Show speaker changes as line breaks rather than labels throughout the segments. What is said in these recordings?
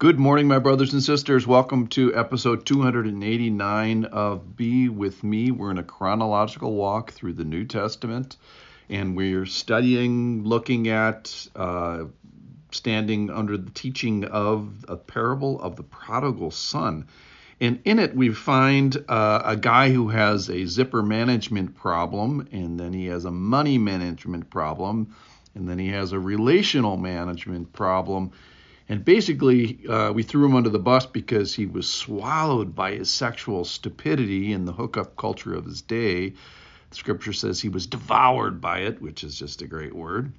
Good morning, my brothers and sisters. Welcome to episode 289 of Be With Me. We're in a chronological walk through the New Testament, and we're studying, looking at, uh, standing under the teaching of a parable of the prodigal son. And in it, we find uh, a guy who has a zipper management problem, and then he has a money management problem, and then he has a relational management problem and basically, uh, we threw him under the bus because he was swallowed by his sexual stupidity and the hookup culture of his day. The scripture says he was devoured by it, which is just a great word.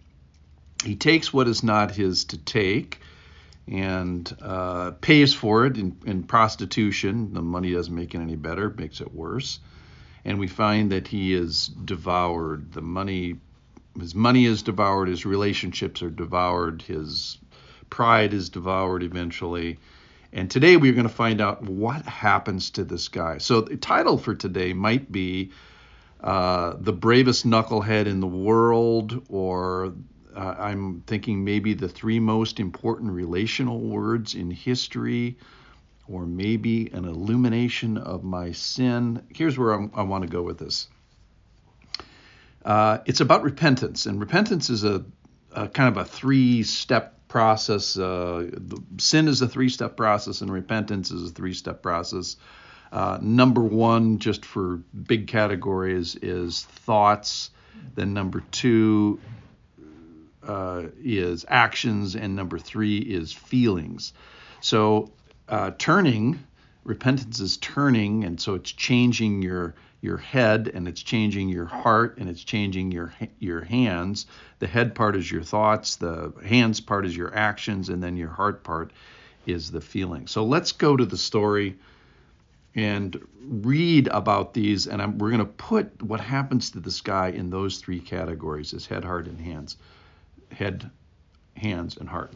He takes what is not his to take and uh, pays for it in, in prostitution. The money doesn't make it any better, makes it worse. And we find that he is devoured. The money, his money is devoured, his relationships are devoured, his pride is devoured eventually. And today we're going to find out what happens to this guy. So the title for today might be uh, The Bravest Knucklehead in the World, or uh, I'm thinking maybe the three most important relational words in history, or maybe an illumination of my sin. Here's where I'm, i want to go with this. Uh, it's about repentance, and repentance is a, a kind of a three step process. Uh, sin is a three step process, and repentance is a three step process. Uh, number one, just for big categories, is thoughts. Then number two uh, is actions, and number three is feelings. So uh, turning, repentance is turning, and so it's changing your your head and it's changing your heart and it's changing your your hands. The head part is your thoughts, the hands part is your actions, and then your heart part is the feeling. So let's go to the story and read about these, and I'm, we're going to put what happens to this guy in those three categories: his head, heart, and hands. Head, hands, and heart.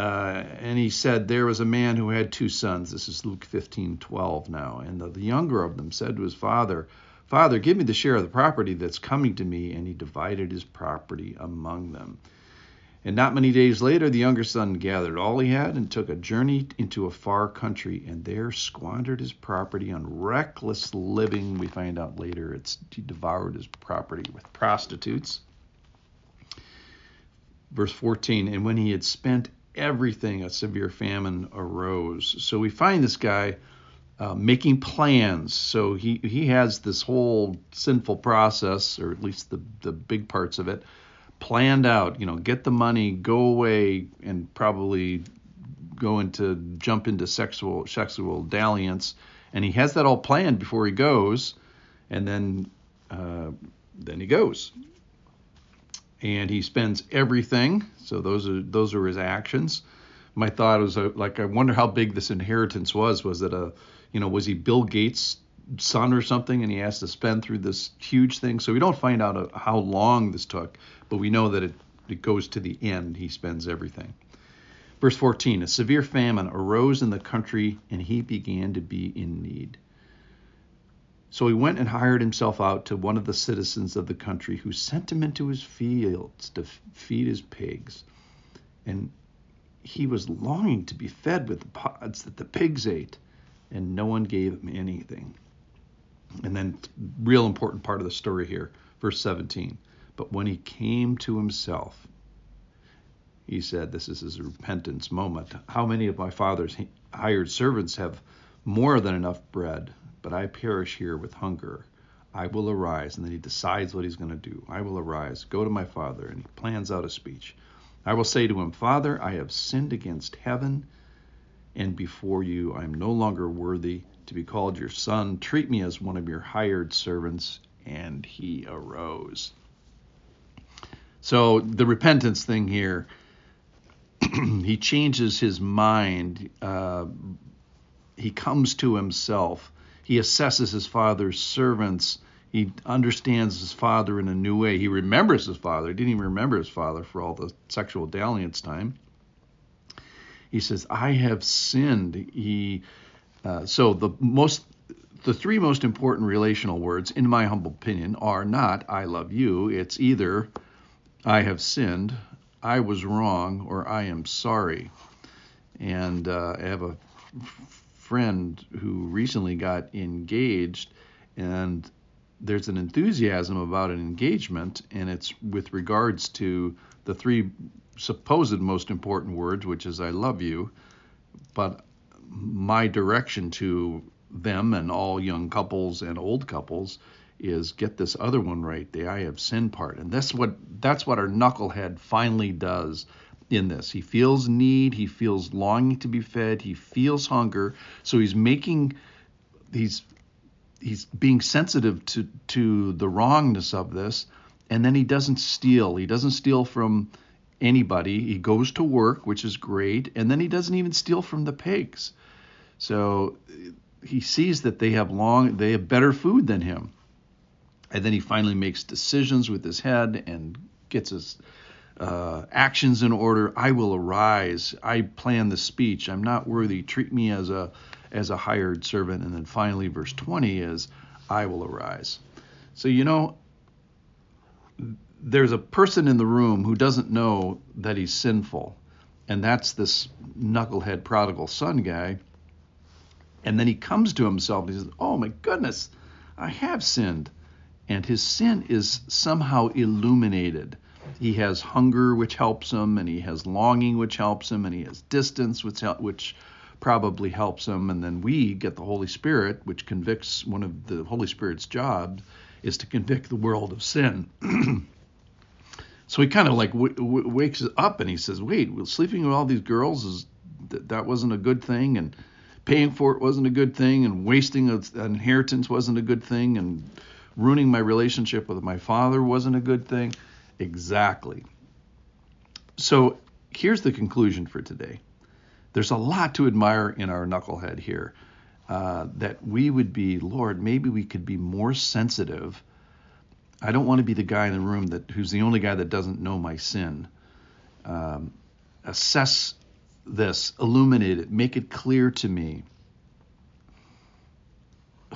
Uh, and he said, There was a man who had two sons. This is Luke 15 12 now. And the, the, younger of them said to his father, Father, give me the share of the property that's coming to me. And he divided his property among them. And not many days later, the younger son gathered all he had and took a journey into a far country, and there squandered his property on reckless living. We find out later it's he devoured his property with prostitutes. Verse 14, and when he had spent everything, a severe famine arose. So we find this guy uh, making plans. So he, he has this whole sinful process, or at least the, the big parts of it, planned out. You know, get the money, go away, and probably go into jump into sexual sexual dalliance. And he has that all planned before he goes, and then uh, then he goes and he spends everything. So those are those are his actions. My thought was uh, like I wonder how big this inheritance was. Was it a you know was he Bill Gates' son or something, and he has to spend through this huge thing? So we don't find out uh, how long this took, but we know that it it goes to the end. He spends everything. Verse 14: A severe famine arose in the country, and he began to be in need. So he went and hired himself out to one of the citizens of the country who sent him into his fields to feed his pigs. And he was longing to be fed with the pods that the pigs ate, and no one gave him anything. And then, real important part of the story here, verse 17. But when he came to himself, he said, This is his repentance moment. How many of my father's hired servants have more than enough bread? But I perish here with hunger. I will arise. And then he decides what he's going to do. I will arise, go to my father, and he plans out a speech. I will say to him, Father, I have sinned against heaven and before you. I am no longer worthy to be called your son. Treat me as one of your hired servants. And he arose. So the repentance thing here, he changes his mind. Uh, he comes to himself he assesses his father's servants. He understands his father in a new way. He remembers his father. He didn't even remember his father for all the sexual dalliance time. He says, "I have sinned." He uh, so the most the three most important relational words, in my humble opinion, are not "I love you." It's either "I have sinned," "I was wrong," or "I am sorry." And uh, I have a friend who recently got engaged, and there's an enthusiasm about an engagement, and it's with regards to the three supposed most important words, which is "I love you," but my direction to them and all young couples and old couples is get this other one right, the I have sinned part. And that's what that's what our knucklehead finally does in this. He feels need, he feels longing to be fed, he feels hunger. So he's making he's he's being sensitive to to the wrongness of this and then he doesn't steal. He doesn't steal from anybody. He goes to work, which is great, and then he doesn't even steal from the pigs. So he sees that they have long they have better food than him and then he finally makes decisions with his head and gets his uh, actions in order. I will arise. I plan the speech. I'm not worthy. Treat me as a as a hired servant. And then finally, verse 20 is, I will arise. So you know, there's a person in the room who doesn't know that he's sinful, and that's this knucklehead prodigal son guy. And then he comes to himself and he says, Oh my goodness, I have sinned and his sin is somehow illuminated. He has hunger, which helps him, and he has longing, which helps him, and he has distance, which which probably helps him. And then we get the Holy Spirit, which convicts. One of the Holy Spirit's jobs is to convict the world of sin. so he kind of like w- w- wakes up and he says, "Wait, well, sleeping with all these girls is th- that wasn't a good thing, and paying for it wasn't a good thing, and wasting an inheritance wasn't a good thing, and." ruining my relationship with my father wasn't a good thing. Exactly. So here's the conclusion for today. There's a lot to admire in our knucklehead here. Uh, that we would be, Lord, maybe we could be more sensitive. I don't want to be the guy in the room that who's the only guy that doesn't know my sin. Um, assess this, illuminate it, make it clear to me.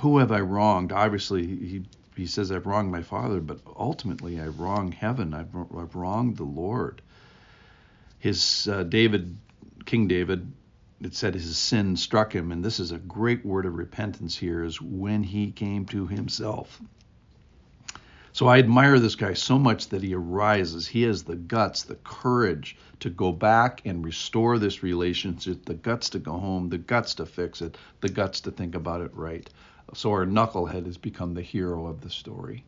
Who have I wronged? Obviously, he he says, I've wronged my father, but ultimately I've wronged heaven. I've, I've wronged the Lord. His uh, David, King David, it said his sin struck him, and this is a great word of repentance here, is when he came to himself. So I admire this guy so much that he arises. He has the guts, the courage to go back and restore this relationship, the guts to go home, the guts to fix it, the guts to think about it right. So our knucklehead has become the hero of the story.